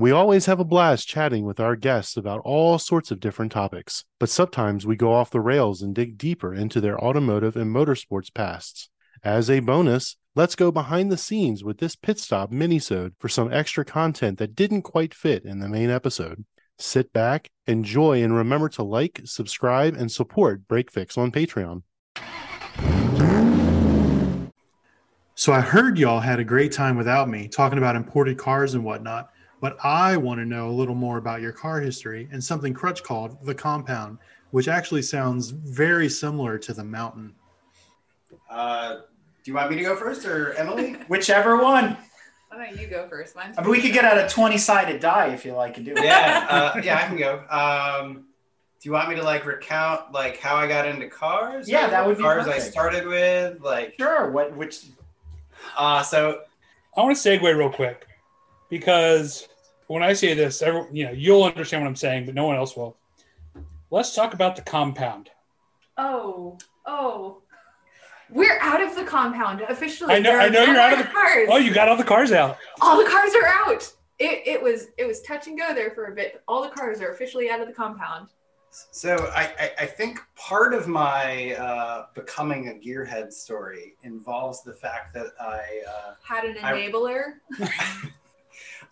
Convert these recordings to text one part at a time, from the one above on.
We always have a blast chatting with our guests about all sorts of different topics, but sometimes we go off the rails and dig deeper into their automotive and motorsports pasts. As a bonus, let's go behind the scenes with this pit stop minisode for some extra content that didn't quite fit in the main episode. Sit back, enjoy, and remember to like, subscribe, and support Break Fix on Patreon. So I heard y'all had a great time without me talking about imported cars and whatnot, but I want to know a little more about your car history and something Crutch called the compound, which actually sounds very similar to the mountain. Uh, do you want me to go first or Emily? Whichever one. Why don't you go first? Mine's I mean, we could get out a 20 sided die if you like to do it. yeah, uh, yeah, I can go. Um, do you want me to like recount like how I got into cars? Yeah, Or that what would be cars I started with. Like, Sure. What? Which? uh, so I want to segue real quick because when I say this, every, you know, you'll understand what I'm saying, but no one else will. Let's talk about the compound. Oh, oh. We're out of the compound officially. I know- I know you're out of the- cars. Oh, you got all the cars out. All the cars are out. It, it was it was touch and go there for a bit. But all the cars are officially out of the compound. so I, I I think part of my uh, becoming a gearhead story involves the fact that I uh, Had an enabler. I,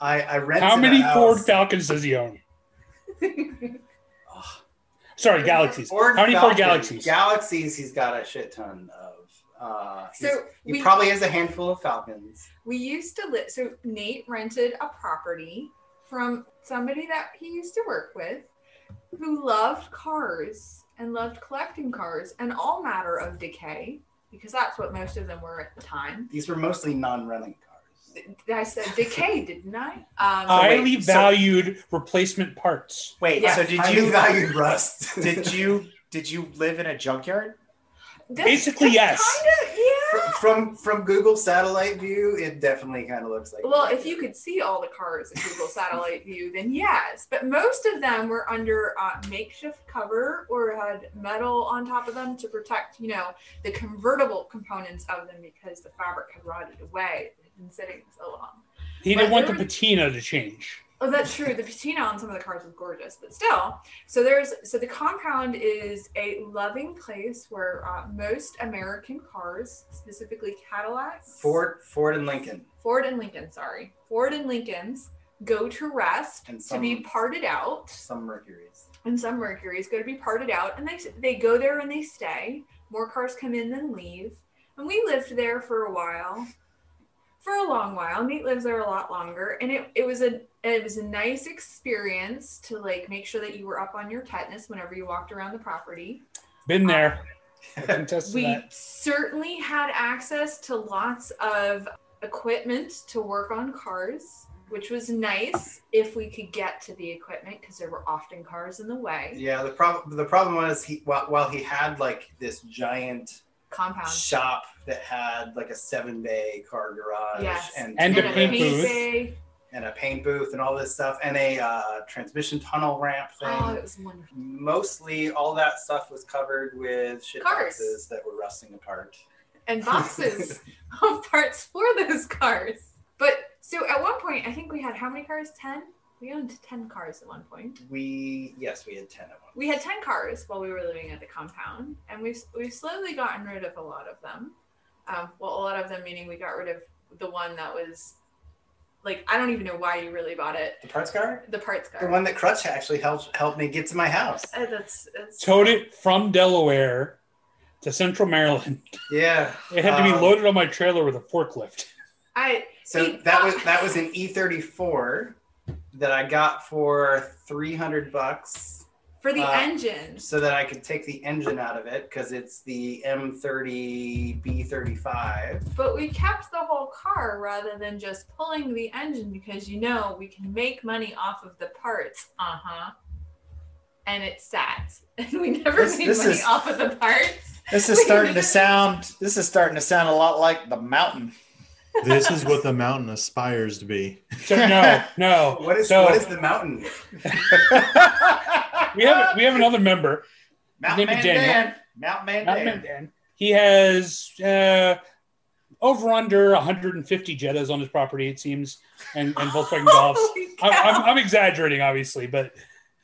I rented. How many Ford Falcons does he own? Sorry, Galaxies. Ford How many Ford Galaxies? Galaxies, he's got a shit ton of. Uh, so he we probably has a handful of Falcons. we used to live. So Nate rented a property from somebody that he used to work with, who loved cars and loved collecting cars and all matter of decay, because that's what most of them were at the time. These were mostly non-running cars. I said decay, didn't I? Um, Oh, wait, Highly so- valued replacement parts. Wait. Yeah. So did Highly you? valued rust? Did you? Did you live in a junkyard? this- Basically, this yes. Kind of, yeah. from from Google satellite view, it definitely kind of looks like. Well, if you could see all the cars in Google Satellite View, then yes. But most of them were under uh, makeshift cover or had metal on top of them to protect, you know, the convertible components of them because the fabric had rotted away. It had been sitting so long. He didn't But want the there- patina to change. Oh, that's true. The patina on some of the cars was gorgeous, but still. So there's so the compound is a loving place where uh, most American cars, specifically Cadillacs, Ford, Ford and Lincoln, Ford and Lincoln, sorry, Ford and Lincolns go to rest And to be parted out, some Mercuries. and some Mercuries go to be parted out, and they they go there and they stay. More cars come in than leave, and we lived there for a while, for a long while. Nate lives there a lot longer, and it, it was a it was a nice experience to like make sure that you were up on your tetanus whenever you walked around the property. Been um, there. I can attest to We that. certainly had access to lots of equipment to work on cars, which was nice if we could get to the equipment because there were often cars in the way. Yeah, the problem the problem was he while, while he had like this giant Compound. shop that had like a seven bay car garage Yes. and And a And paint booth. bay. and a paint booth and all this stuff and a uh, transmission tunnel ramp thing. Oh, it was wonderful. Mostly all that stuff was covered with shit Cars. boxes that were rusting apart. And boxes of parts for those cars. But so at one point, I think we had how many cars? 10? We owned 10 cars at one point. We yes, we had ten of them. we had 10 cars while we were living at the compound and we've, we've slowly gotten rid of a lot of them um, well a lot of them meaning we got rid of the one that was like i don't even know why you really bought it The parts car? the parts car The one that Crutch actually helped helped me get to my house. Uh, that's, that's Towed it from Delaware to Central Maryland. Yeah. It had to be um, loaded on my trailer with a forklift. i So He- that was that was an E34 that I got for 300 bucks for the Uh, engine so that I could take the engine out of it because it's the M30 B35. but we kept the whole car rather than just pulling the engine because you know we can make money off of the parts uh-huh and it sat and we never This- made this money is- off of the parts This is starting to sound. This is starting to sound a lot like the mountain. This is what the mountain aspires to be. So no, no. What is so what is the mountain? we have we have another member. Mountain Name Man Daniel. Dan. Mountain Man Not Dan. named Dan. He has uh, over under 150 Jettas on his property, it seems, and, and Volkswagen Golfs. I'm. I'm, I'm exaggerating, obviously, but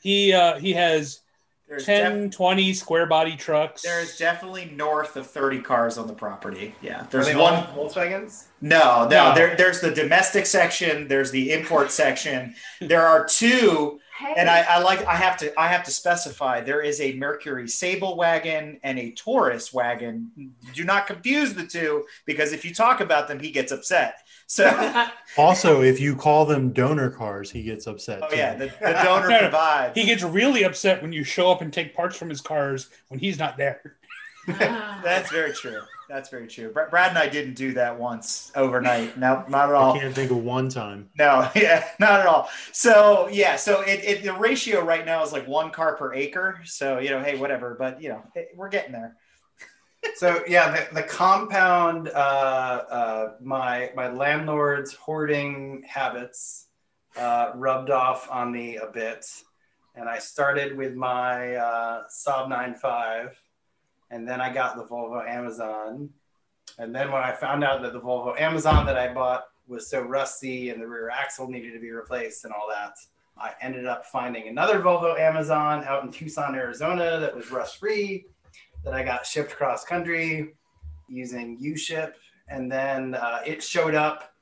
he uh, he has There's, 10, def- 20 square body trucks. there's definitely north of 30 cars on the property. Yeah. Are There's they one. Volkswagens? No, no. No. There, there's the domestic section. There's the import section. There are two, Hey, and I, I like. I have to. I have to specify. There is a Mercury Sable wagon and a Taurus wagon. Do not confuse the two because if you talk about them, he gets upset. So, Also, if you call them donor cars, he gets upset. oh too. yeah, the, the donor No, no. provides. he gets really upset when you show up and take parts from his cars when he's not there. That's very true. That's very true. Br- Brad and I didn't do that once overnight. No, not at all. I can't think of one time. No, yeah, not at all. So yeah, so it, it the ratio right now is like one car per acre. So you know, hey, whatever. But you know, it- we're getting there. So yeah, the, the compound, uh, uh, my my landlord's hoarding habits uh, rubbed off on me a bit, and I started with my uh, Saab 95, and then I got the Volvo Amazon, and then when I found out that the Volvo Amazon that I bought was so rusty and the rear axle needed to be replaced and all that, I ended up finding another Volvo Amazon out in Tucson, Arizona that was rust free that I got shipped cross country using U-ship, and then uh, it showed up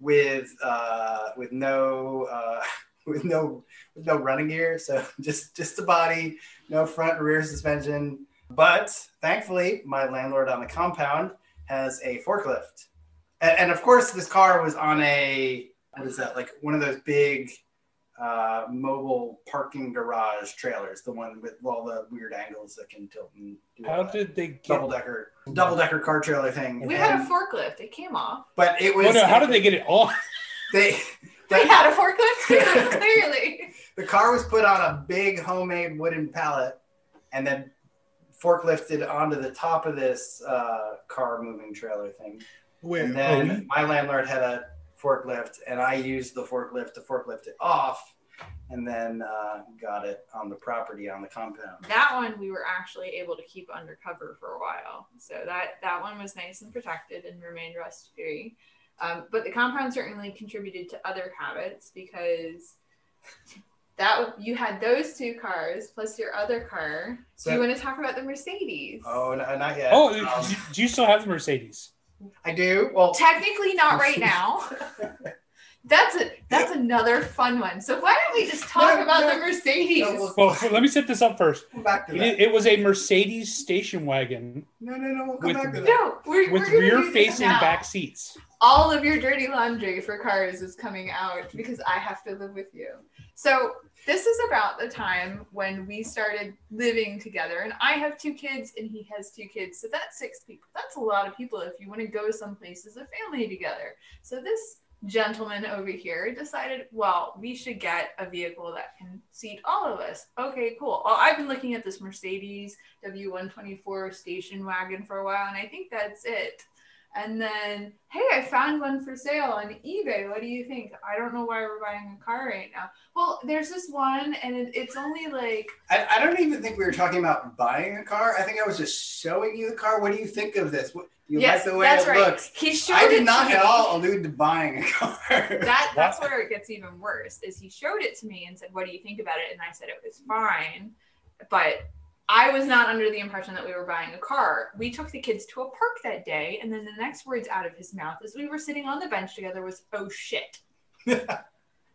with uh, with no uh, with no with no running gear, so just just a body, no front and rear suspension. But thankfully, my landlord on the compound has a forklift, and, and of course, this car was on a what is that like one of those big uh, mobile parking garage trailers, the one with all the weird angles that can tilt and do How did they get? double decker double decker car trailer thing. we had a forklift. It came off. but it was Oh, no, how did they get it off? they We had a forklift. Clearly. the car was put on a big homemade wooden pallet and then forklifted onto the top of this uh, car moving trailer thing. Wait, And oh, then you- my landlord had a forklift, and I used the forklift to forklift it off, and then uh, got it on the property on the compound. That one we were actually able to keep undercover for a while. So that that one was nice and protected and remained rust free. Um, but the compound certainly contributed to other habits because that you had those two cars plus your other car. So- Do you want to talk about the Mercedes? Oh, no, not yet. Oh, Um, do- do you still have the Mercedes? I do. Well, Technically not right now. That's a that's another fun one. So why don't we just talk No, about no. the Mercedes? No, we'll- Well, let me set this up first. come back to It, that. it was a Mercedes station wagon No, no, no. We'll come With- back to that. no, we're, with we're gonna do this rear-facing back seats. all of your dirty laundry for cars is coming out because I have to live with you. So this is about the time when we started living together, and I have two kids and he has two kids. So that's six people. That's a lot of people if you want to go someplace as a family together. So this gentleman over here decided, well, we should get a vehicle that can seat all of us. Okay, cool. Well, I've been looking at this Mercedes W124 station wagon for a while, and I think that's it. And then, hey, I found one for sale on eBay. What do you think? I don't know why we're buying a car right now. Well, there's this one, and it, it's only like I, I don't even think we were talking about buying a car. I think I was just showing you the car. What do you think of this? What, you yes, like the way that's it right. looks? He showed I it did not to at me. all allude to buying a car. That that's where it gets even worse. Is he showed it to me and said, "What do you think about it?" And I said it was fine, but I was not under the impression that we were buying a car. We took the kids to a park that day, and then the next words out of his mouth as we were sitting on the bench together was, "Oh shit." I'm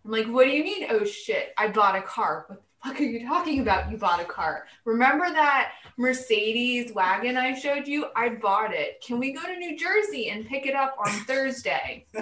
like, "What do you mean? Oh shit! I bought a car." What the fuck are you talking about? You bought a car. Remember that Mercedes wagon I showed you? I bought it. Can we go to New Jersey and pick it up on Thursday?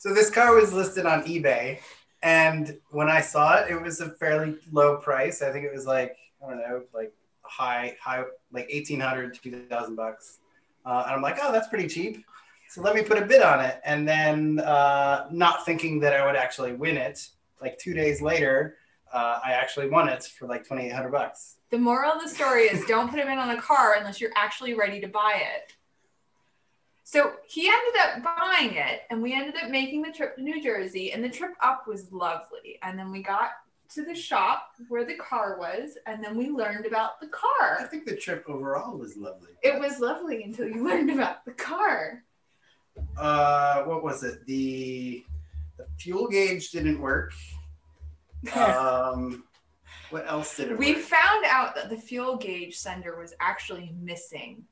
So this car was listed on eBay, and when I saw it, it was a fairly low price. I think it was like I don't know, like high, high, like 1800 2000 bucks. Uh, and I'm like, oh, that's pretty cheap. So let me put a bid on it, and then uh, not thinking that I would actually win it. Like two days later, uh, I actually won it for like twenty eight hundred bucks. The moral of the story is don't put him in on a car unless you're actually ready to buy it. So he ended up buying it, and we ended up making the trip to New Jersey, and the trip up was lovely. And then we got to the shop where the car was, and then we learned about the car. I think the trip overall was lovely. It was lovely until you learned about the car. Uh, what was it? The the fuel gauge didn't work. Um, what else did it We work? found out that the fuel gauge sender was actually missing.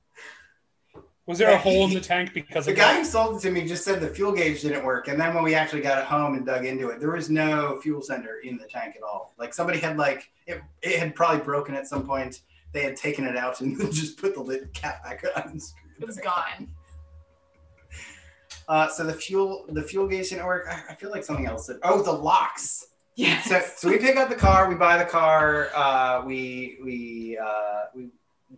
Was there a Yeah, hole in the tank because The of guy that? who sold it to me just said the fuel gauge didn't work, and then when we actually got it home and dug into it, there was no fuel sender in the tank at all. Like somebody had like it, it had probably broken at some point. They had taken it out and just put the lid cap back on. and screwed It was gone. Uh, so the fuel the fuel gauge didn't work. I, I feel like something else did. Oh, the locks. Yes. So, so we pick up the car, we buy the car, uh, we we uh, we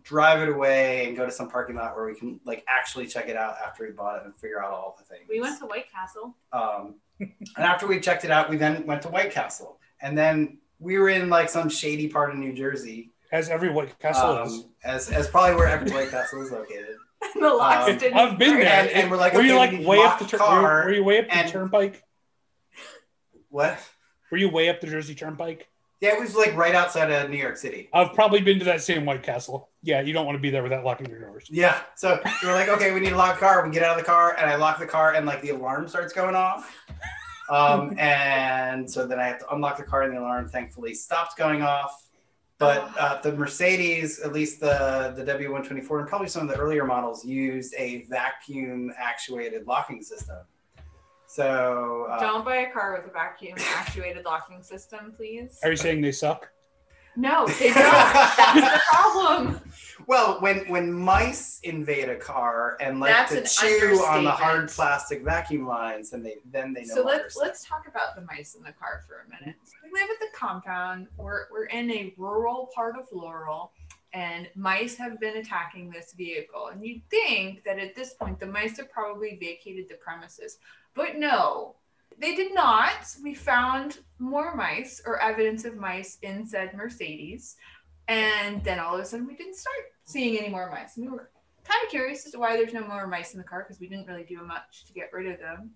drive it away and go to some parking lot where we can like actually check it out after we bought it and figure out all the things. we went to White Castle. Um, and after we checked it out, we then went to White Castle, and then we were in like some shady part of New Jersey, As every White Castle is. um, as as probably where every White Castle is located. the locks Um, didn't. I've been there. And- and we're like, were you like way up the the tur- car you, were you way up the and- turnpike? What? Were you way up the Jersey Turnpike? Yeah, it was like right outside of New York City. I've probably been to that same White Castle. Yeah, you don't want to be there without locking your doors. Yeah. So we were like, okay, we need to lock the car. We get out of the car, and I lock the car, and like the alarm starts going off. Um, and so then I have to unlock the car, and the alarm thankfully stopped going off. But uh, the Mercedes, at least the the W124, and probably some of the earlier models, used a vacuum actuated locking system. So uh, Don't buy a car with a vacuum actuated locking system, please. Are you saying they suck? No, they don't. That's the problem. Well, when when mice invade a car and like That's to an chew on the hard plastic vacuum lines, and they then they know. So let's let's talk about the mice in the car for a minute. We live at the compound. We're we're in a rural part of Laurel, and mice have been attacking this vehicle. And you'd think that at this point the mice have probably vacated the premises, but no, they did not. We found more mice or evidence of mice in said Mercedes, and then all of a sudden we didn't start seeing any more mice. And we were kind of curious as to why there's no more mice in the car because we didn't really do much to get rid of them.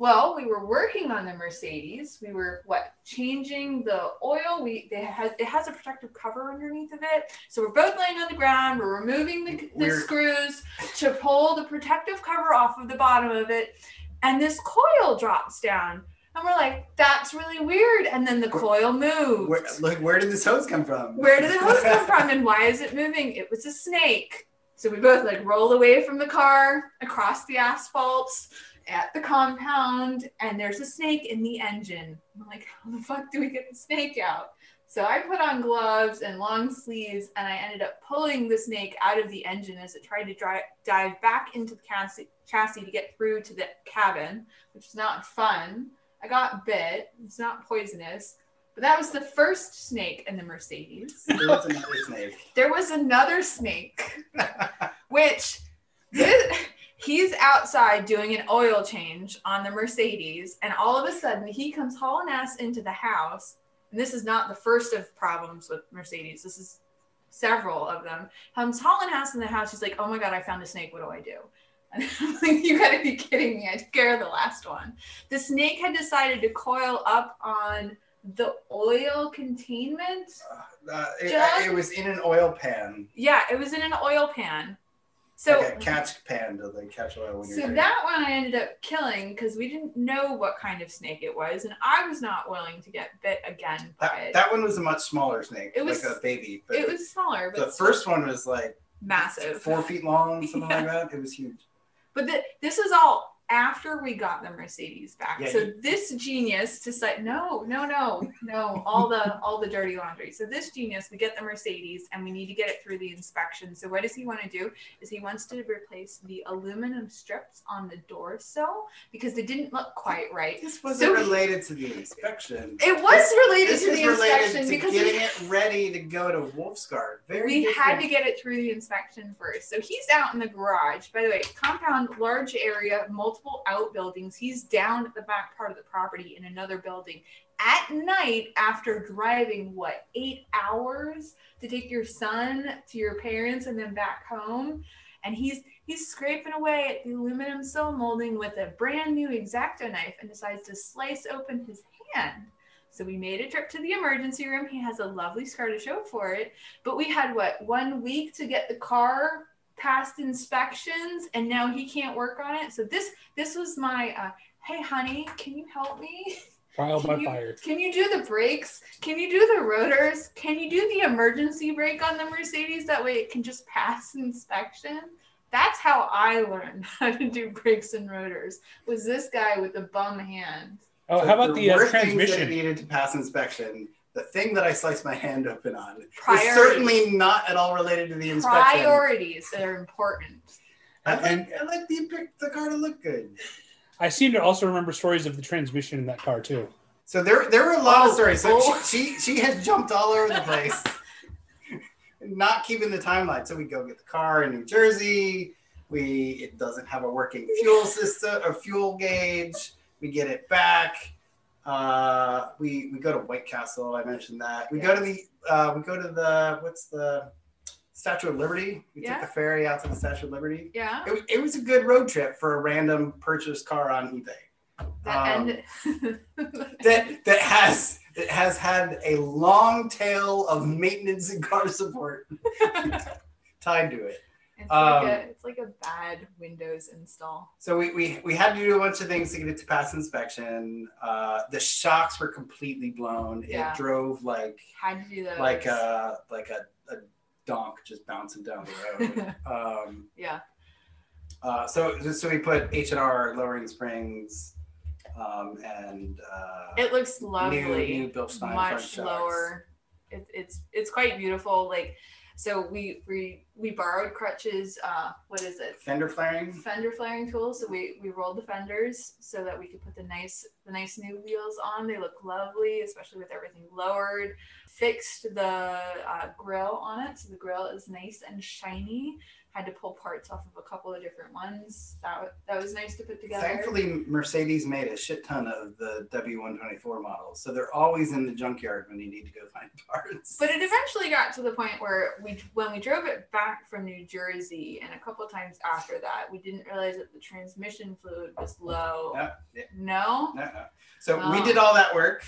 Well, we were working on the Mercedes. We were what changing the oil. We they had it has a protective cover underneath of it. So we're both laying on the ground. We're removing the, the screws to pull the protective cover off of the bottom of it, and this coil drops down. And we're like, that's really weird. And then the coil moved. Where, like, where did this hose come from? Where did the hose come from and why is it moving? It was a snake. So we both like roll away from the car across the asphalt at the compound, and there's a snake in the engine. I'm like, how the fuck do we get the snake out? So I put on gloves and long sleeves, and I ended up pulling the snake out of the engine as it tried to dive back into the chassis, chassis to get through to the cabin, which is not fun. I got bit. It's not poisonous. But that was the first snake in the Mercedes. There was another snake. There was another snake, which this, he's outside doing an oil change on the Mercedes, and all of a sudden he comes hauling ass into the house. And this is not the first of problems with Mercedes. This is several of them. Comes hauling ass in the house. He's like, "Oh my god, I found a snake. What do I do?" And I'm like, "You gotta be kidding me! I scared the last one." The snake had decided to coil up on the oil containment Uh, it, it was in an oil pan, Yeah, it was in an oil pan. So like a catch pan to like catch oil when you're so that one I ended up killing because we didn't know what kind of snake it was, and I was not willing to get bit again by that, it. that one was a much smaller snake, It was- like a baby. But it was smaller, but the first one was like massive. four feet long, something Yeah. like that. It was huge. But the, this is all after we got the Mercedes back. Yeah, so you- this genius decided, no, no, no, no, all the all the dirty laundry. So this genius, we get the Mercedes and we need to get it through the inspection. So what does he want to do? Is he wants to replace the aluminum strips on the door sill because they didn't look quite right. This wasn't So- related to the inspection. It was related This to is the related inspection to because getting it ready to go to Wolfsgart. Very we had to get it through the inspection first. So he's out in the garage. By the way, compound, large area, multiple outbuildings. He's down at the back part of the property in another building at night after driving what eight hours to take your son to your parents and then back home. And he's he's scraping away at the aluminum sill molding with a brand new exacto knife and decides to slice open his hand. So we made a trip to the emergency room. He has a lovely scar to show for it. But we had what one week to get the car past inspections, and now he can't work on it. So this this was my uh, hey honey, can you help me? Trial by you- fire. Can you do the brakes? Can you do the rotors? Can you do the emergency brake on the Mercedes? That way it can just pass inspection. That's how I learned how to do brakes and rotors. Was this guy with the bum hand? Oh, So how about the uh, were that transmission? needed to pass inspection. The thing that I sliced my hand open on is certainly not at all related to the inspection. Priorities that are important. I like, And- I like the, pic- the car to look good. I seem to also remember stories of the transmission in that car too. So there, there were a lot Oh, of stories. So oh. she, she, she has jumped all over the place, not keeping the timeline. So we go get the car in New Jersey. We it doesn't have a working fuel system or fuel gauge. We get it back. Uh, we we go to White Castle. I mentioned that. We go to the uh, we go to the what's the Statue of Liberty. We Yeah. took the ferry out to the Statue of Liberty. Yeah. It, it was a good road trip for a random purchased car on eBay That Um, that that has that has had a long tail of maintenance and car support tied to it. It's, um, like a, it's like a bad Windows install. So we, we we had to do a bunch of things to get it to pass inspection. Uh, the shocks were completely blown. Yeah. It drove like Had to do those. like a like a, a donk just bouncing down the road. um, yeah. uh, so so we put H and R lowering springs um, and uh, It looks lovely. new Bilstein much lower. It, it's it's quite beautiful. Like so, we we we borrowed Crutch's. Uh, what is it? fender flaring. Fender flaring tools. So we we rolled the fenders so that we could put the nice the nice new wheels on. They look lovely, especially with everything lowered. Fixed the uh, grill on it, so the grill is nice and shiny. Had to pull parts off of a couple of different ones. That that was nice to put together. Thankfully, Mercedes made a shit ton of the W124 models, so they're always in the junkyard when you need to go find parts. But it eventually got to the point where we, when we drove it back from New Jersey, and a couple times after that, we didn't realize that the transmission fluid was low. Yeah, yeah. No, Uh-uh. So we Oh. did all that work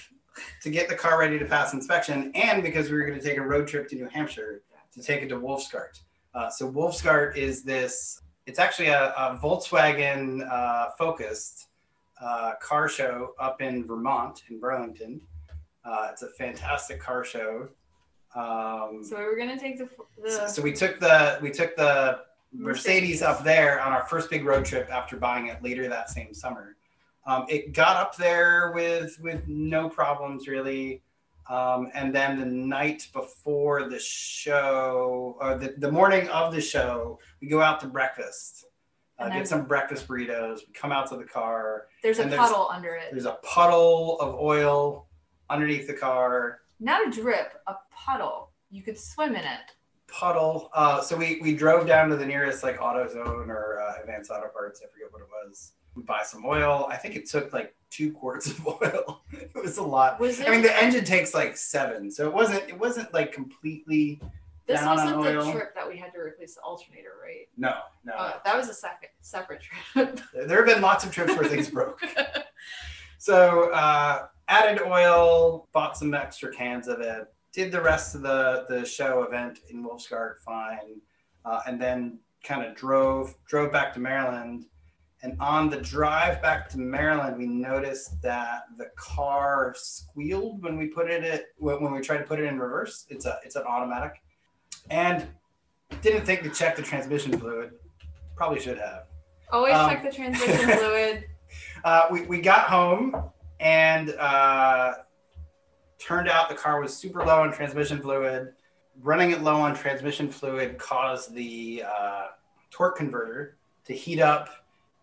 to get the car ready to pass inspection, and because we were going to take a road trip to New Hampshire to take it to Wolfsgart. Uh, so Wolfsgart is this. It's actually a, a Volkswagen uh, focused uh, car show up in Vermont in Burlington. Uh, it's a fantastic car show. Um, so we were gonna take the the so, so we took the we took the Mercedes. Mercedes up there on our first big road trip after buying it later that same summer. Um, it got up there with with no problems really, um, and then the night before the show, or the, the morning of the show, we go out to breakfast, uh, get some breakfast burritos. We come out to the car. there's a there's- puddle under it. There's a puddle of oil underneath the car. Not a drip, a puddle. You could swim in it. puddle. Uh, so we, we drove down to the nearest like AutoZone or uh, Advanced Auto Parts. I forget what it was. We buy some oil. I think it took like two quarts of oil. it was a lot. Was? I mean, the engine takes like seven, so it wasn't it wasn't like completely. this wasn't the oil. trip that we had to replace the alternator, right? No, no. Uh, that was a second separate trip. there have been lots of trips where things broke. So uh, added oil, bought some extra cans of it, did the rest of the the show event in Wolfsgart fine, uh, and then kind of drove drove back to Maryland. And on the drive back to Maryland, we noticed that the car squealed when we put it at, when we tried to put it in reverse. It's a it's an automatic, and didn't think to check the transmission fluid. Probably should have. Always Um, check the transmission fluid. Uh, we, we got home and uh, turned out the car was super low on transmission fluid. Running it low on transmission fluid caused the uh, torque converter to heat up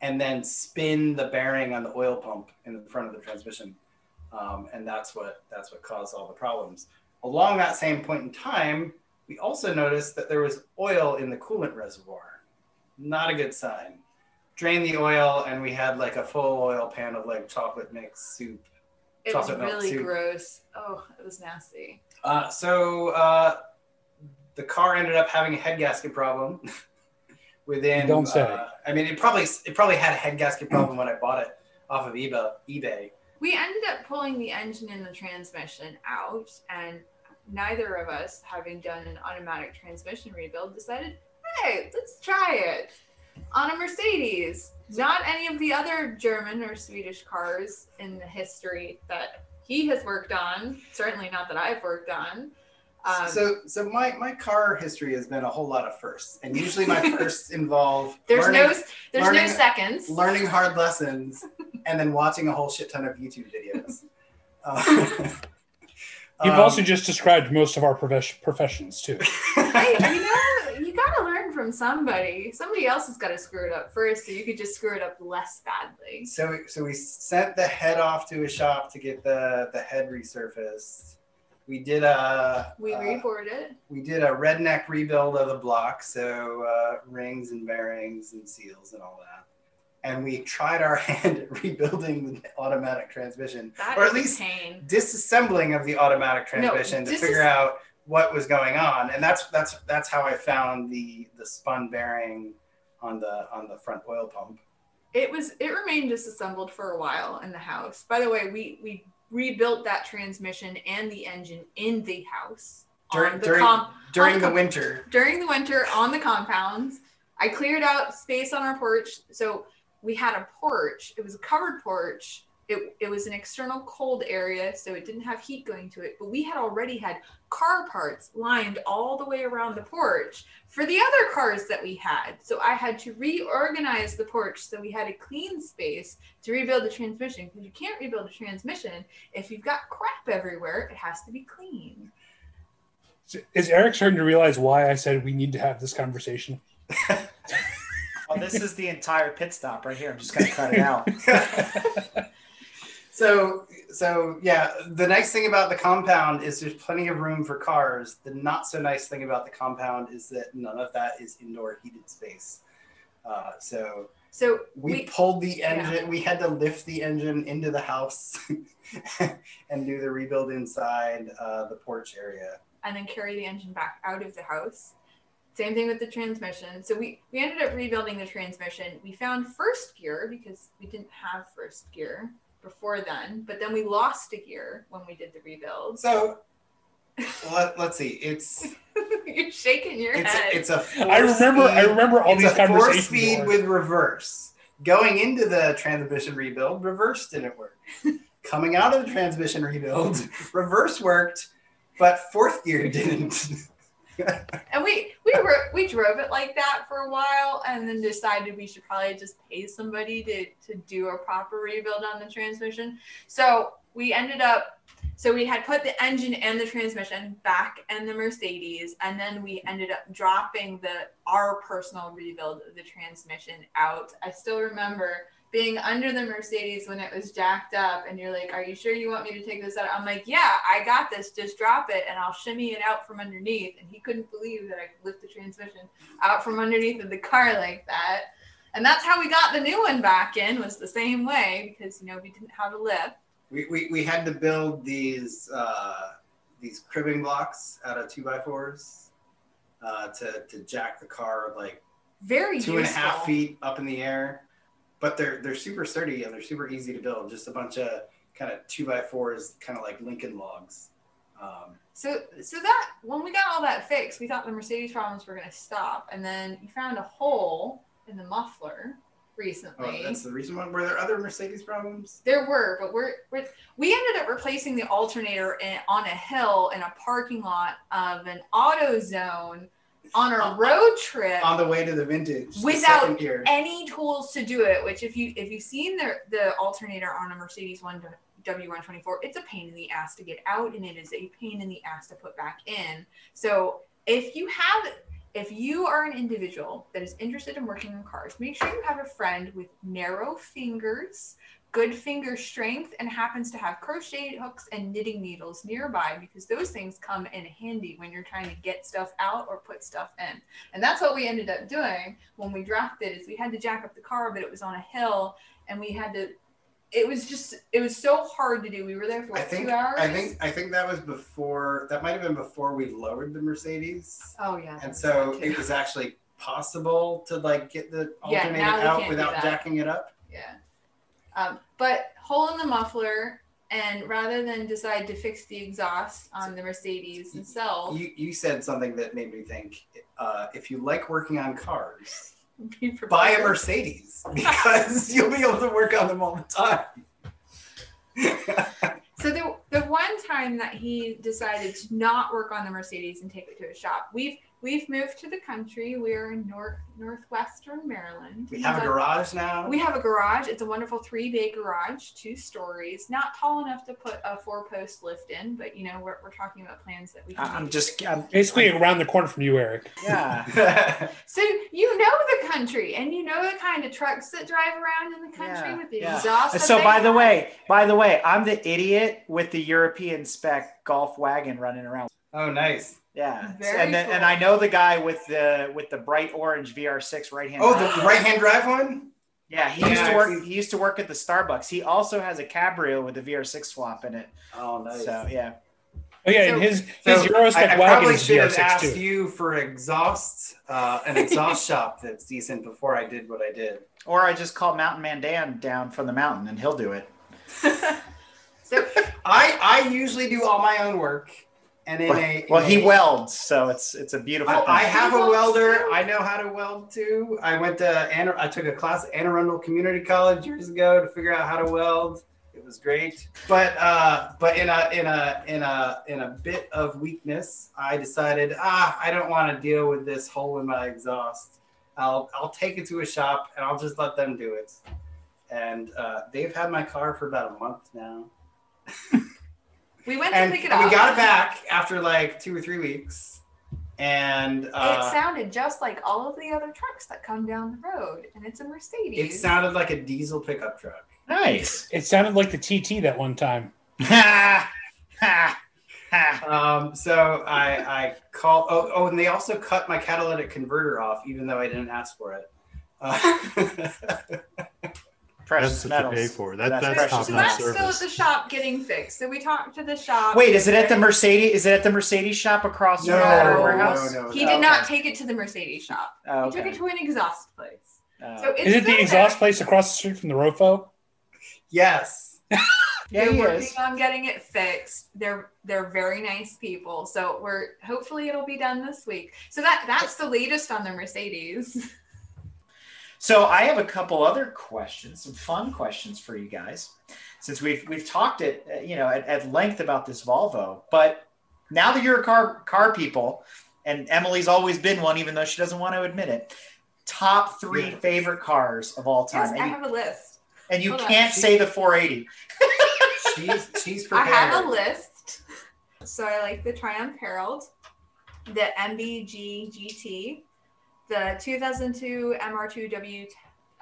and then spin the bearing on the oil pump in the front of the transmission. Um, and that's what that's what caused all the problems. Along that same point in time, we also noticed that there was oil in the coolant reservoir. Not a good sign drained the oil and we had like a full oil pan of like chocolate mix soup. It was really soup. gross. Oh, it was nasty. Uh, so uh, the car ended up having a head gasket problem. Within, Don't say. uh, I mean, it probably it probably had a head gasket problem when I bought it off of eBay. eBay. we ended up pulling the engine and the transmission out, and neither of us, having done an automatic transmission rebuild, decided, hey, let's try it on a Mercedes. Not any of the other German or Swedish cars in the history that he has worked on. Certainly not that I've worked on. Um, so, so my, my car history has been a whole lot of firsts, and usually my firsts involve there's learning, no there's no seconds. learning hard lessons and then watching a whole shit ton of YouTube videos. Uh, You've um, also just described most of our profes- professions too. Hey, you know, you gotta learn from somebody. Somebody else has got to screw it up first, so you could just screw it up less badly. So, so we sent the head off to a shop to get the the head resurfaced. We did a We uh, it. we did a redneck rebuild of the block, so uh, rings and bearings and seals and all that. And we tried our hand at rebuilding the automatic transmission, That or at least disassembling of the automatic No, transmission to dis- figure out what was going on. And that's that's that's how I found the the spun bearing on the on the front oil pump. It was it remained disassembled for a while in the house. By the way, we we rebuilt that transmission and the engine in the house During- on the during- com- During the com- winter, during the winter on the compound. I cleared out space on our porch. So we had a porch. It was a covered porch. It, it was an external cold area, so it didn't have heat going to it. But we had already had car parts lined all the way around the porch for the other cars that we had. So I had to reorganize the porch so we had a clean space to rebuild the transmission. Because you can't rebuild a transmission if you've got crap everywhere. It has to be clean. Is Eric starting to realize why I said we need to have this conversation? Well, this is the entire pit stop right here. I'm just gonna cut it out. so so yeah, the nice thing about the compound is there's plenty of room for cars. The not so nice thing about the compound is that none of that is indoor heated space. Uh, so So we, we, pulled the engine. We had to lift the engine into the house and do the rebuild inside uh, the porch area. and then carry the engine back out of the house. Same thing with the transmission. So we, we ended up rebuilding the transmission. We found first gear because we didn't have first gear before then, but then we lost a gear when we did the rebuild. So let, let's see. It's You're shaking your it's head. it's a four I remember. I remember all it's these a four speed with reverse. Going into the transmission rebuild, reverse didn't work. Coming out of the transmission rebuild, reverse worked, but fourth gear didn't. and we we were we drove it like that for a while, and then decided we should probably just pay somebody to to do a proper rebuild on the transmission. So we ended up. So we had put the engine and the transmission back in the Mercedes, and then we ended up dropping the our personal rebuild of the transmission out. I still remember being under the Mercedes when it was jacked up, and you're like, "Are you sure you want me to take this out?" I'm like, "Yeah, I got this. Just drop it, and I'll shimmy it out from underneath." And he couldn't believe that I could lift the transmission out from underneath of the car like that. And that's how we got the new one back in. Was the same way because you know we didn't have a lift. we, we, we had to build these uh, these cribbing blocks out of two by fours uh, to, to jack the car like Very two and a half useful. feet up in the air. But they're they're super sturdy and they're super easy to build. Just a bunch of kind of two by fours, kind of like Lincoln logs. Um, So, so that when we got all that fixed, we thought the Mercedes problems were going to stop, and then you found a hole in the muffler recently. oh, recently. that's the reason why. Were there other Mercedes problems? There were, but we're, we're we ended up replacing the alternator in, on a hill in a parking lot of an AutoZone on a road trip On the way to the vintage, Without gear. any tools to do it. Which, if you if you've seen the the alternator on a Mercedes one W124, it's a pain in the ass to get out, and it is a pain in the ass to put back in. So if you have if you are an individual that is interested in working on cars, make sure you have a friend with narrow fingers, good finger strength, and happens to have crochet hooks and knitting needles nearby because those things come in handy when you're trying to get stuff out or put stuff in. And that's what we ended up doing when we drafted it is we had to jack up the car, but it was on a hill and we had to it was just it was so hard to do. We were there for I think two hours. I think I think that was before. That might have been before we lowered the Mercedes. Oh yeah. and so it was actually possible to like get the Yeah, alternator now out without jacking it up. Yeah. Um, but hole in the muffler, and rather than decide to fix the exhaust on the Mercedes themselves, You, you said something that made me think uh, if you like working on cars, buy a Mercedes because you'll be able to work on them all the time. So the the one time that he decided to not work on the Mercedes and take it to a shop, we've we've moved to the country. We're in north northwestern Maryland. we have a garage now. We have a garage. It's a wonderful three bay garage, two stories, not tall enough to put a four post lift in, but you know we're, we're talking about plans that we. Can I- I'm maybe just. I'm, Basically, around the corner from you, Eric. yeah. So you know the country, and you know the kind of trucks that drive around in the country Yeah, with the yeah. exhaust. So they by the way, by the way, I'm the idiot with the European spec golf wagon running around. oh, nice. Yeah, Very and then, and. I know the guy with the with the bright orange VR6 right hand. Oh, the right hand drive one? yeah, he used to work. He used to work at the Starbucks. He also has a Cabrio with a VR6 swap in it. Oh, nice. So yeah, Oh yeah, So- and his So, his Eurospec I, I wagon probably is should have VR6 asked too. you for exhaust, uh, an exhaust shop that's decent before I did what I did. or I just call Mountain Man Dan down from the mountain and he'll do it. so I I usually do all my own work, and in a Well, he a- welds, so it's it's a beautiful. I, I have a He welds welder. too? I know how to weld too. I went to Anne, I took a class at Anne Arundel Community College years ago to figure out how to weld. It was great, but uh, but in a in a in a in a bit of weakness, I decided ah I don't want to deal with this hole in my exhaust. I'll I'll take it to a shop and I'll just let them do it. And uh, they've had my car for about a month now. we went and to pick we it up. We got it back after like two or three weeks. And uh, it sounded just like all of the other trucks that come down the road, and it's a Mercedes. it sounded like a diesel pickup truck. nice. It sounded like the TT that one time. Ha ha ha. Um, so I I called. Oh, oh, and they also cut my catalytic converter off, even though I didn't ask for it. Uh, Precious That's what metals. you pay for. That- That's that's precious top so that's metals. still at the shop getting fixed. So we talked to the shop. Wait, is it at the Mercedes? Is it at the Mercedes shop across from no, our No. warehouse? no, no. He no. did not take it to the Mercedes shop. Oh, He took it to an exhaust place. Oh. So it's Is it the still exhaust there. place across the street from the Rofo? Yes. yeah, They're working is. on getting it fixed. They're they're very nice people. So we're hopefully it'll be done this week. So that that's the latest on the Mercedes. So I have a couple other questions, some fun questions for you guys, since we've we've talked it, uh, you know, at, at length about this Volvo. But now that you're a car car people, and Emily's always been one, even though she doesn't want to admit it. Top three Yeah. favorite cars of all yes, time, I you, have a list. and you hold can't say the 480. She's she's I have a list. So I like the Triumph Herald, the MGB GT, the 2002 MR2 W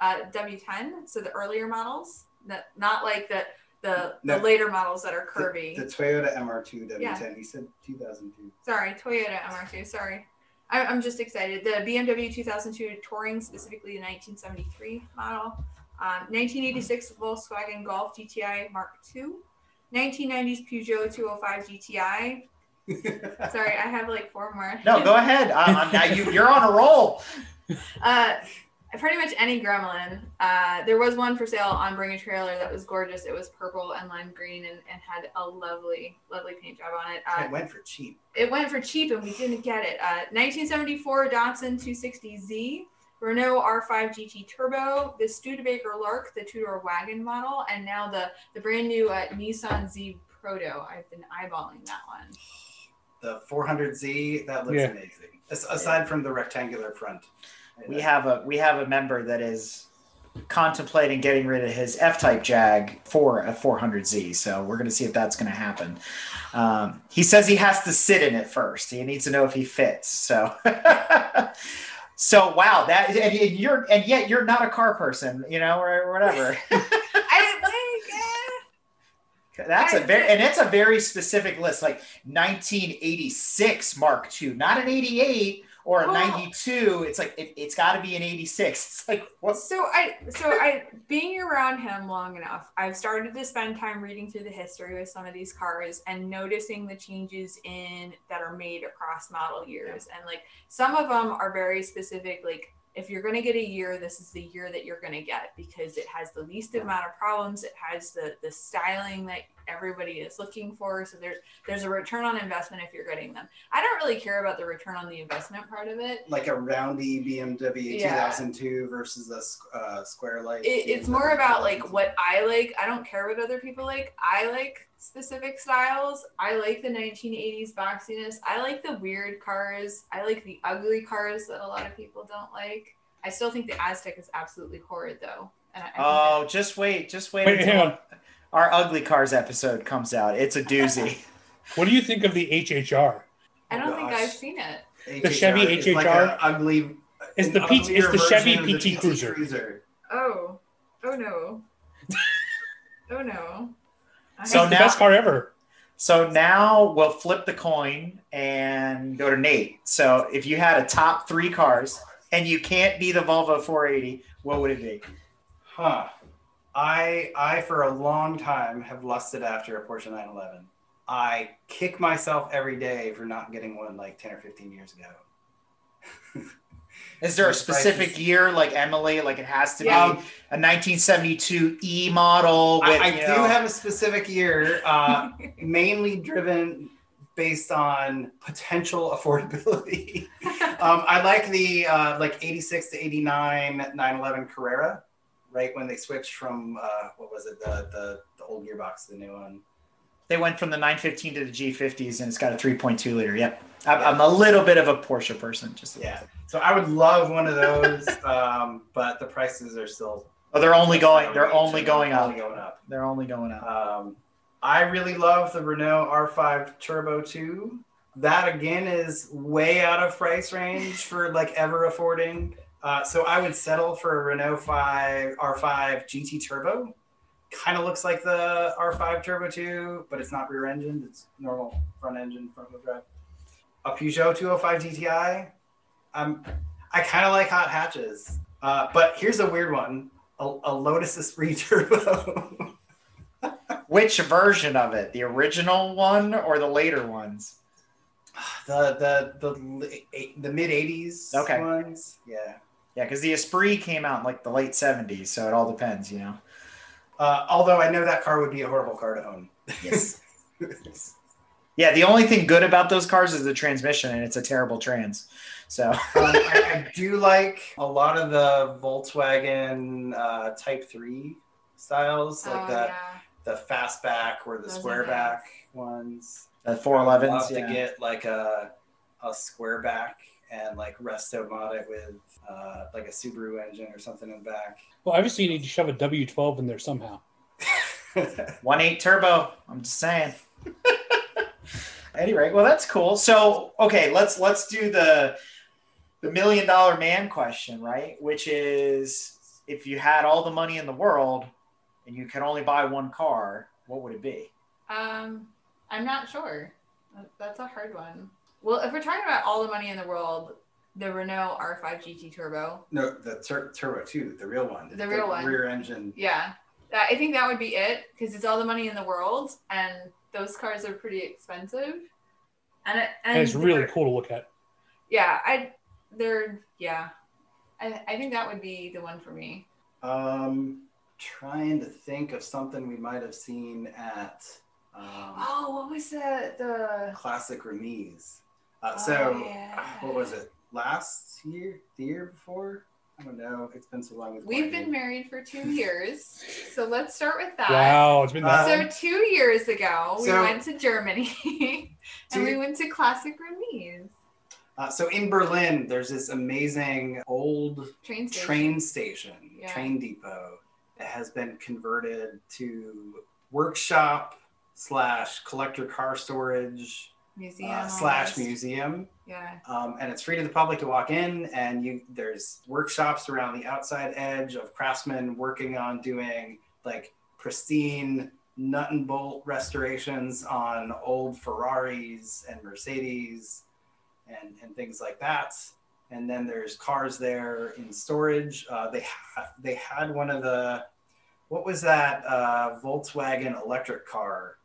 uh, W10. So the earlier models, that not like the the, No. the later models that are The, curvy. the Toyota MR2 W10. Yeah. He said 2002. Sorry, Toyota MR2. Sorry. I, I'm just excited. The BMW 2002 Touring, specifically the 1973 model. Um, 1986 Volkswagen Golf GTI Mark II. 1990s Peugeot 205 GTI. Sorry, I have like four more. No, go ahead. Now you, you're on a roll. Uh, pretty much any gremlin. Uh, there was one for sale on Bring a Trailer that was gorgeous. It was purple and lime green and, and had a lovely, lovely paint job on it. Uh, it went for cheap. it went for cheap and we didn't get it. Uh, 1974 Datsun 260Z, Renault R5 GT Turbo, the Studebaker Lark, the two-door wagon model, and now the the brand new uh, Nissan Z Proto. I've been eyeballing that one. The 400Z that looks Yeah. amazing. As- aside from the rectangular front. We have a we have a member that is contemplating getting rid of his F-type Jag for a 400Z. So we're going to see if that's going to happen. Um, he says he has to sit in it first. He needs to know if he fits. So. So wow, that and, and you're and yet you're not a car person, you know, or whatever. I. That's a very and it's a very specific list, like 1986 Mark II, not an 88 or a Well- 92. It's like it, it's got to be an 86. It's like what? So I, so I, being around him long enough, I've started to spend time reading through the history with some of these cars and noticing the changes in that are made across model years. And like some of them are very specific. Like if you're going to get a year, this is the year that you're going to get because it has the least amount of problems. It has the the styling that everybody is looking for. So there's there's a return on investment if you're getting them. I don't really care about the return on the investment part of it. Like a roundy BMW Yeah. 2002 versus a uh, square light. it, it's more about like what I like. I don't care what other people like. I like specific styles. I like the 1980s boxiness. I like the weird cars. I like the ugly cars that a lot of people don't like. I still think the Aztek is absolutely horrid though. And I, I think Oh, just wait, just wait, Wait, until our ugly cars episode comes out. It's a doozy. What do you think of the HHR? I don't oh, think I've seen it. The Chevy is like HHR? a ugly. It's the P- uglier it's the Chevy version of the PT Cruiser. Oh, oh no, oh no. I So It's the now- best car ever. so now we'll flip the coin and go to Nate. So if you had a top three cars and you can't be the Volvo 480, what would it be? Huh. I I for a long time have lusted after a Porsche 911. I kick myself every day for not getting one like 10 or 15 years ago. Is there a specific prices. year, like Emily, like it has to be Yeah. a 1972 E model? With, I, I you do know- have a specific year, uh, mainly driven based on potential affordability. um, I like the uh, like 86 to 89 911 Carrera, right when they switched from uh, what was it the, the the old gearbox to the new one. They went from the 915 to the G50s, and it's got a 3.2 liter. Yep, I'm, a little bit of a Porsche person. Just Yeah, so I would love one of those, um, but the prices are still Oh, they're only going. They're only going up. Only going up. They're only going up. Um, I really love the Renault R5 Turbo 2. That again is way out of price range for like ever affording. Uh, so I would settle for a Renault 5 R5 GT Turbo. Kind of looks like the R5 Turbo 2, but it's not rear engine. It's normal front engine, front wheel drive. A Peugeot 205 GTI. Um, I kind of like hot hatches. Uh, but here's a weird one: a, a Lotus Esprit Turbo. Which version of it? The original one or the later ones? the the the the mid '80s Okay. ones. Yeah. Yeah, because the Esprit came out in like the late 70s, so it all depends, you know. Uh, although I know that car would be a horrible car to own. Yes. yeah, the only thing good about those cars is the transmission, and it's a terrible trans. So Um, I, I do like a lot of the Volkswagen uh, Type Three styles, like oh, the yeah. the fastback or the Those are squareback ones. the I would 411s, love yeah. to get like a a squareback and like resto mod it with uh, like a Subaru engine or something in the back. Well, obviously you need to shove a W12 in there somehow. One eight turbo. I'm just saying. anyway, well that's cool. So okay, let's let's do the the million dollar man question, right? Which is if you had all the money in the world and you could only buy one car, what would it be? Um, I'm not sure. That's a hard one. Well, if we're talking about all the money in the world, the Renault R5 GT Turbo, no, the tur- Turbo Two, the real one. The real one. Rear engine. yeah, that, I think that would be it because it's all the money in the world, and those cars are pretty expensive. And it, and And it's really cool to look at. Yeah, I they're yeah. I, I think that would be the one for me. Um, trying to think of something we might have seen at um, Oh, what was the the? Classic Remise. Uh, Oh, so, yeah. what was it? Last year? The year before? I don't know. It's been so long. We've been quarantine. married for two years, so let's start with that. Wow, it's been that. Uh, So two years ago, we So- went to Germany, and we went to Classic Remise Uh, so in Berlin, there's this amazing old train station. train station, Yeah. train depot that has been converted to workshop slash collector car storage museum uh, slash museum. Yeah, um, and it's free to the public to walk in and you there's workshops around the outside edge of craftsmen working on doing like pristine nut and bolt restorations on old ferraris and mercedes and, and things like that. And then there's cars there in storage. Uh, they, ha- they had one of the what was that uh, volkswagen electric car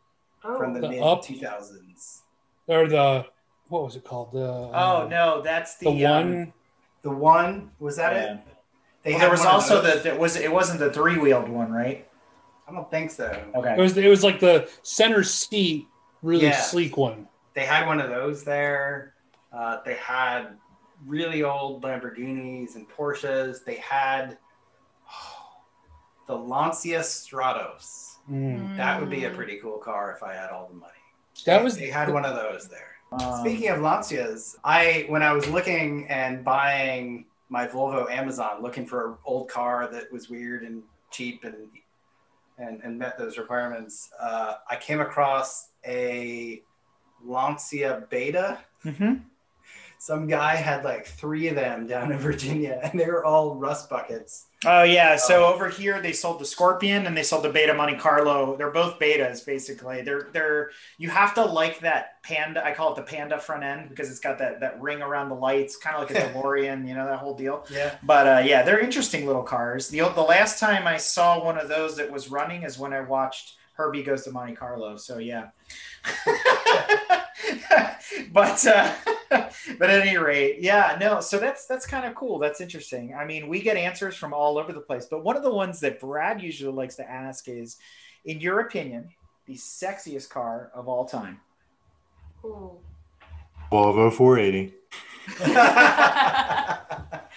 from the, The mid Up. 2000s Or the what was it called? The Oh no, that's the, the um, one The one was that Yeah. it? They Well, there was also those? the it was it wasn't the three wheeled one, right? I don't think so. Okay. It was it was like the center seat, really Yeah. sleek one. They had one of those there. Uh, they had really old Lamborghinis and Porsches. They had the Lancia Stratos. Mm. That would be a pretty cool car if I had all the money. That They- was they had one of those there. Um, Speaking of Lancias, I when I was looking and buying my Volvo Amazon, looking for an old car that was weird and cheap and and, and met those requirements, uh, I came across a Lancia Beta. mhm. Some guy had like three of them down in Virginia, and they were all rust buckets. Oh yeah. So Um, over here they sold the Scorpion and they sold the Beta Monte Carlo. They're both betas basically. They're they're you have to like that panda. I call it the panda front end because it's got that that ring around the lights, kind of like a DeLorean. You know that whole deal. Yeah. But uh, yeah, they're interesting little cars. The the last time I saw one of those that was running is when I watched Herbie Goes to Monte Carlo. So yeah. but uh, but at any rate, yeah, no. So that's that's kind of cool. That's interesting. I mean, we get answers from all over the place, but one of the ones that Brad usually likes to ask is, in your opinion, the sexiest car of all time. Ooh. Volvo 480.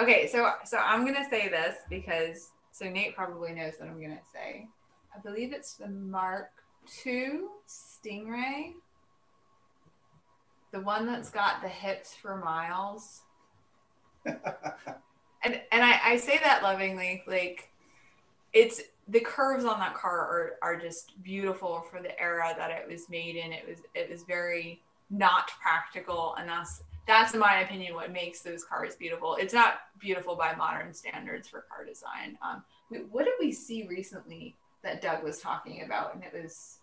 Okay, so so I'm gonna say this because so Nate probably knows what I'm gonna say. I believe it's the Mark II Stingray, the one that's got the hips for miles. and and I, I say that lovingly, like it's the curves on that car are, are just beautiful for the era that it was made in. It was it was very not practical, and that's that's in my opinion what makes those cars beautiful. It's not beautiful by modern standards for car design. Um, what did we see recently that Doug was talking about, and it was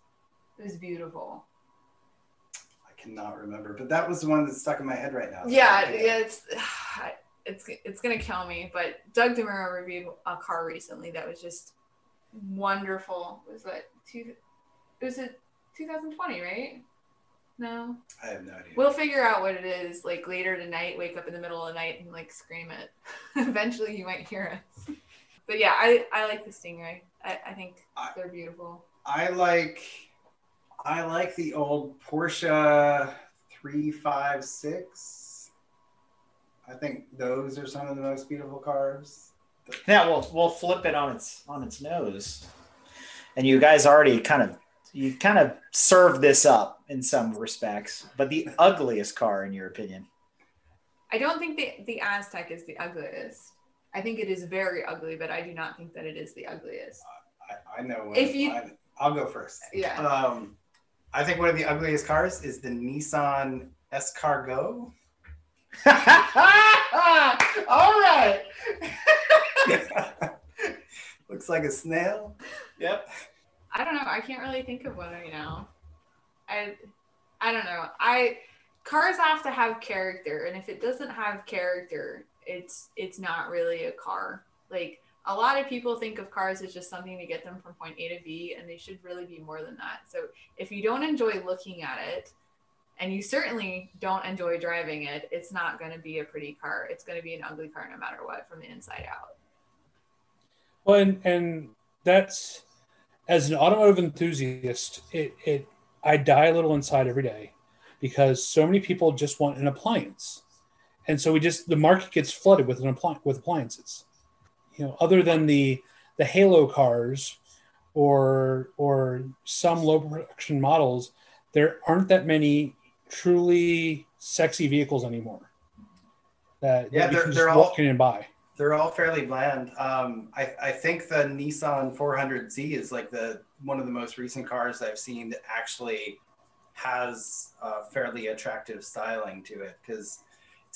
it was beautiful. Cannot remember, but that was the one that's stuck in my head right now. Yeah, yeah, it's it's it's gonna kill me. But Doug DeMuro reviewed a car recently that was just wonderful. It was what two? It was a 2020, right? No, I have no idea. we'll figure out what it is. Like later tonight, wake up in the middle of the night and like scream it. Eventually, you might hear us. But yeah, I I like the Stingray. I, I think I- they're beautiful. I like I like the old Porsche 356. I think those are some of the most beautiful cars. Yeah, we'll we'll flip it on its on its nose, and you guys already kind of you kind of served this up in some respects. But the ugliest car, in your opinion? I don't think the the Aztek is the ugliest. I think it is very ugly, but I do not think that it is the ugliest. I, I know If you- mine. I'll go first. Yeah. Um, I think one of the ugliest cars is the Nissan S-Cargo. All right. Looks like a snail. Yep. I don't know. I can't really think of one right now. I I don't know. I cars have to have character, and if it doesn't have character, it's it's not really a car. Like a lot of people think of cars as just something to get them from point A to B, and they should really be more than that. So if you don't enjoy looking at it, and you certainly don't enjoy driving it, it's not going to be a pretty car. It's going to be an ugly car no matter what, from the inside out. Well, and, and that's as an automotive enthusiast, it, it I die a little inside every day because so many people just want an appliance, and so we just the market gets flooded with an appli- with appliances. You know, other than the the Halo cars or or some low production models, there aren't that many truly sexy vehicles anymore. That, Yeah, that they're- they're all- walk in and buy. They're all fairly bland. Um, I, I think the Nissan 400Z is like the one of the most recent cars I've seen that actually has uh, fairly attractive styling to it because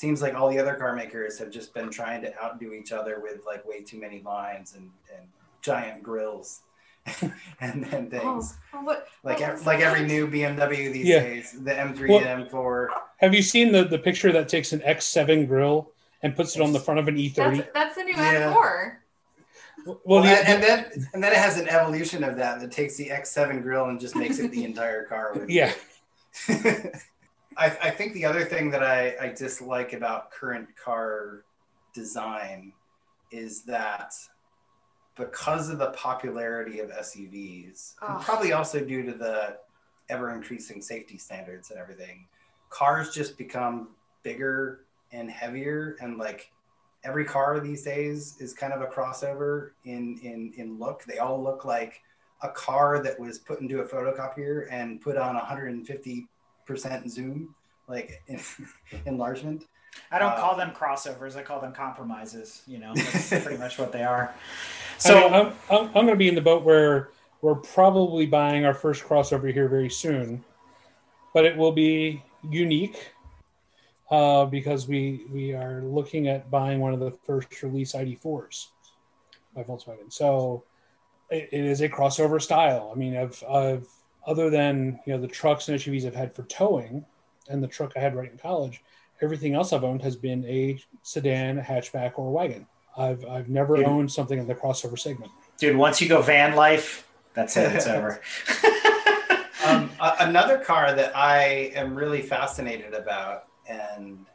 seems like all the other car makers have just been trying to outdo each other with like way too many lines and, and giant grills and, then oh, things. Oh, what, like what like every new BMW these Yeah. days, the M3 Well- and M4. Have you seen the, the picture that takes an X7 grill and puts it on the front of an E30? That's, that's the new Yeah. M4. Well, Well, the- and, and then and then it has an evolution of that that takes the X7 grill and just makes it the entire car. With yeah, I, I think the other thing that I, I dislike about current car design is that because of the popularity of SUVs, and probably also due to the ever increasing safety standards and everything, cars just become bigger and heavier and like every car these days is kind of a crossover in in in look. They all look like a car that was put into a photocopier and put on 150 percent zoom, like enlargement. I don't Uh, call them crossovers. I call them compromises. You know, that's pretty much what they are. So So I'm, I'm, I'm going to be in the boat where we're probably buying our first crossover here very soon, but it will be unique uh, because we we are looking at buying one of the first release ID4s by Volkswagen. So it, it is a crossover style. I mean, I've, I've other than you know the trucks and SUVs I've had for towing, and the truck I had right in college, everything else I've owned has been a sedan, a hatchback, or a wagon. I've I've never Dude. owned something in the crossover segment. dude, once you go van life, that's it. It's over. um, a- another car that I am really fascinated about and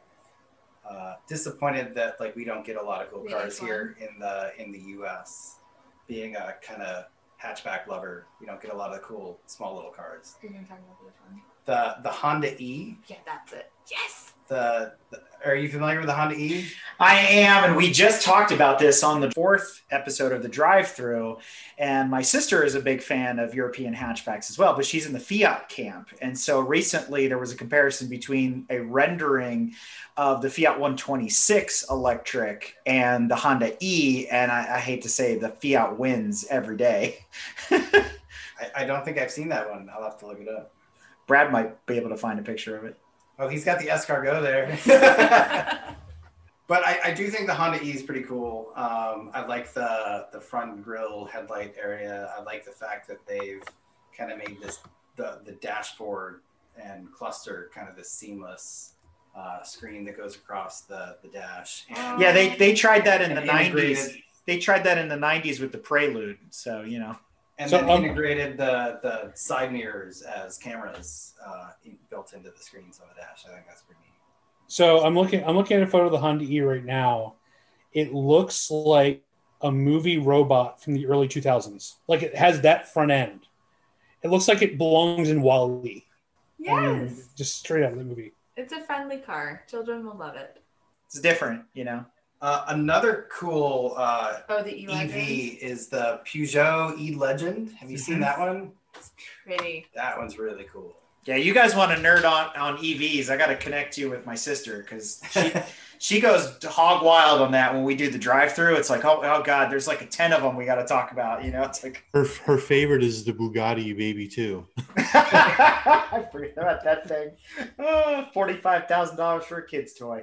uh, disappointed that like we don't get a lot of cool cars here in the in the U.S. Being a kind of hatchback lover, you don't get a lot of cool small little cars. You're gonna talk about which one? The the Honda E. Yeah, that's it. Yes. The, the are you familiar with the Honda E? I am, and we just talked about this on the fourth episode of the drive-through. And my sister is a big fan of European hatchbacks as well, but she's in the Fiat camp. And so recently there was a comparison between a rendering of the Fiat 126 electric and the Honda E, and I, I hate to say the Fiat wins every day. I, I don't think I've seen that one. I'll have to look it up. Brad might be able to find a picture of it. Oh, he's got the S-Cargo there. but I, I do think the Honda E is pretty cool. Um, I like the the front grille headlight area. I like the fact that they've kind of made this the the dashboard and cluster kind of this seamless uh, screen that goes across the the dash. And, Yeah, they they tried that in the 90s. They tried that in the 90s with the Prelude. So, you know. And So, then um, integrated the the side mirrors as cameras uh, in, built into the screens on the dash. I think that's pretty neat. So I'm looking I'm looking at a photo of the Honda E right now. It looks like a movie robot from the early 2000s. Like it has that front end. It looks like it belongs in WALL-E. I mean, Yes. just straight out of the movie. It's a friendly car. Children will love it. It's different, you know. Uh, another cool uh, Oh, the E EV is the Peugeot E Legend. Have you seen that one? It's pretty. That one's really cool. Yeah, you guys want to nerd on on EVs? I got to connect you with my sister because she she goes hog wild on that when we do the drive through. It's like, oh, oh god, there's like a ten of them we got to talk about. You know, it's like Her her favorite is the Bugatti Baby II. I forgot about that thing. Oh, Forty five thousand dollars for a kid's toy.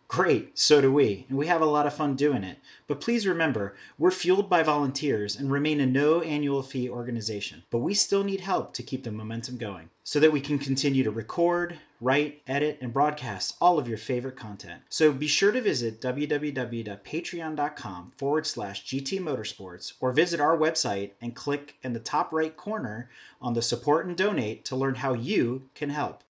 Great, so do we, and we have a lot of fun doing it. But please remember, we're fueled by volunteers and remain a no annual fee organization. But we still need help to keep the momentum going so that we can continue to record, write, edit, and broadcast all of your favorite content. So be sure to visit www.patreon.com forward slash GT Motorsports or visit our website and click in the top right corner on the support and donate to learn how you can help.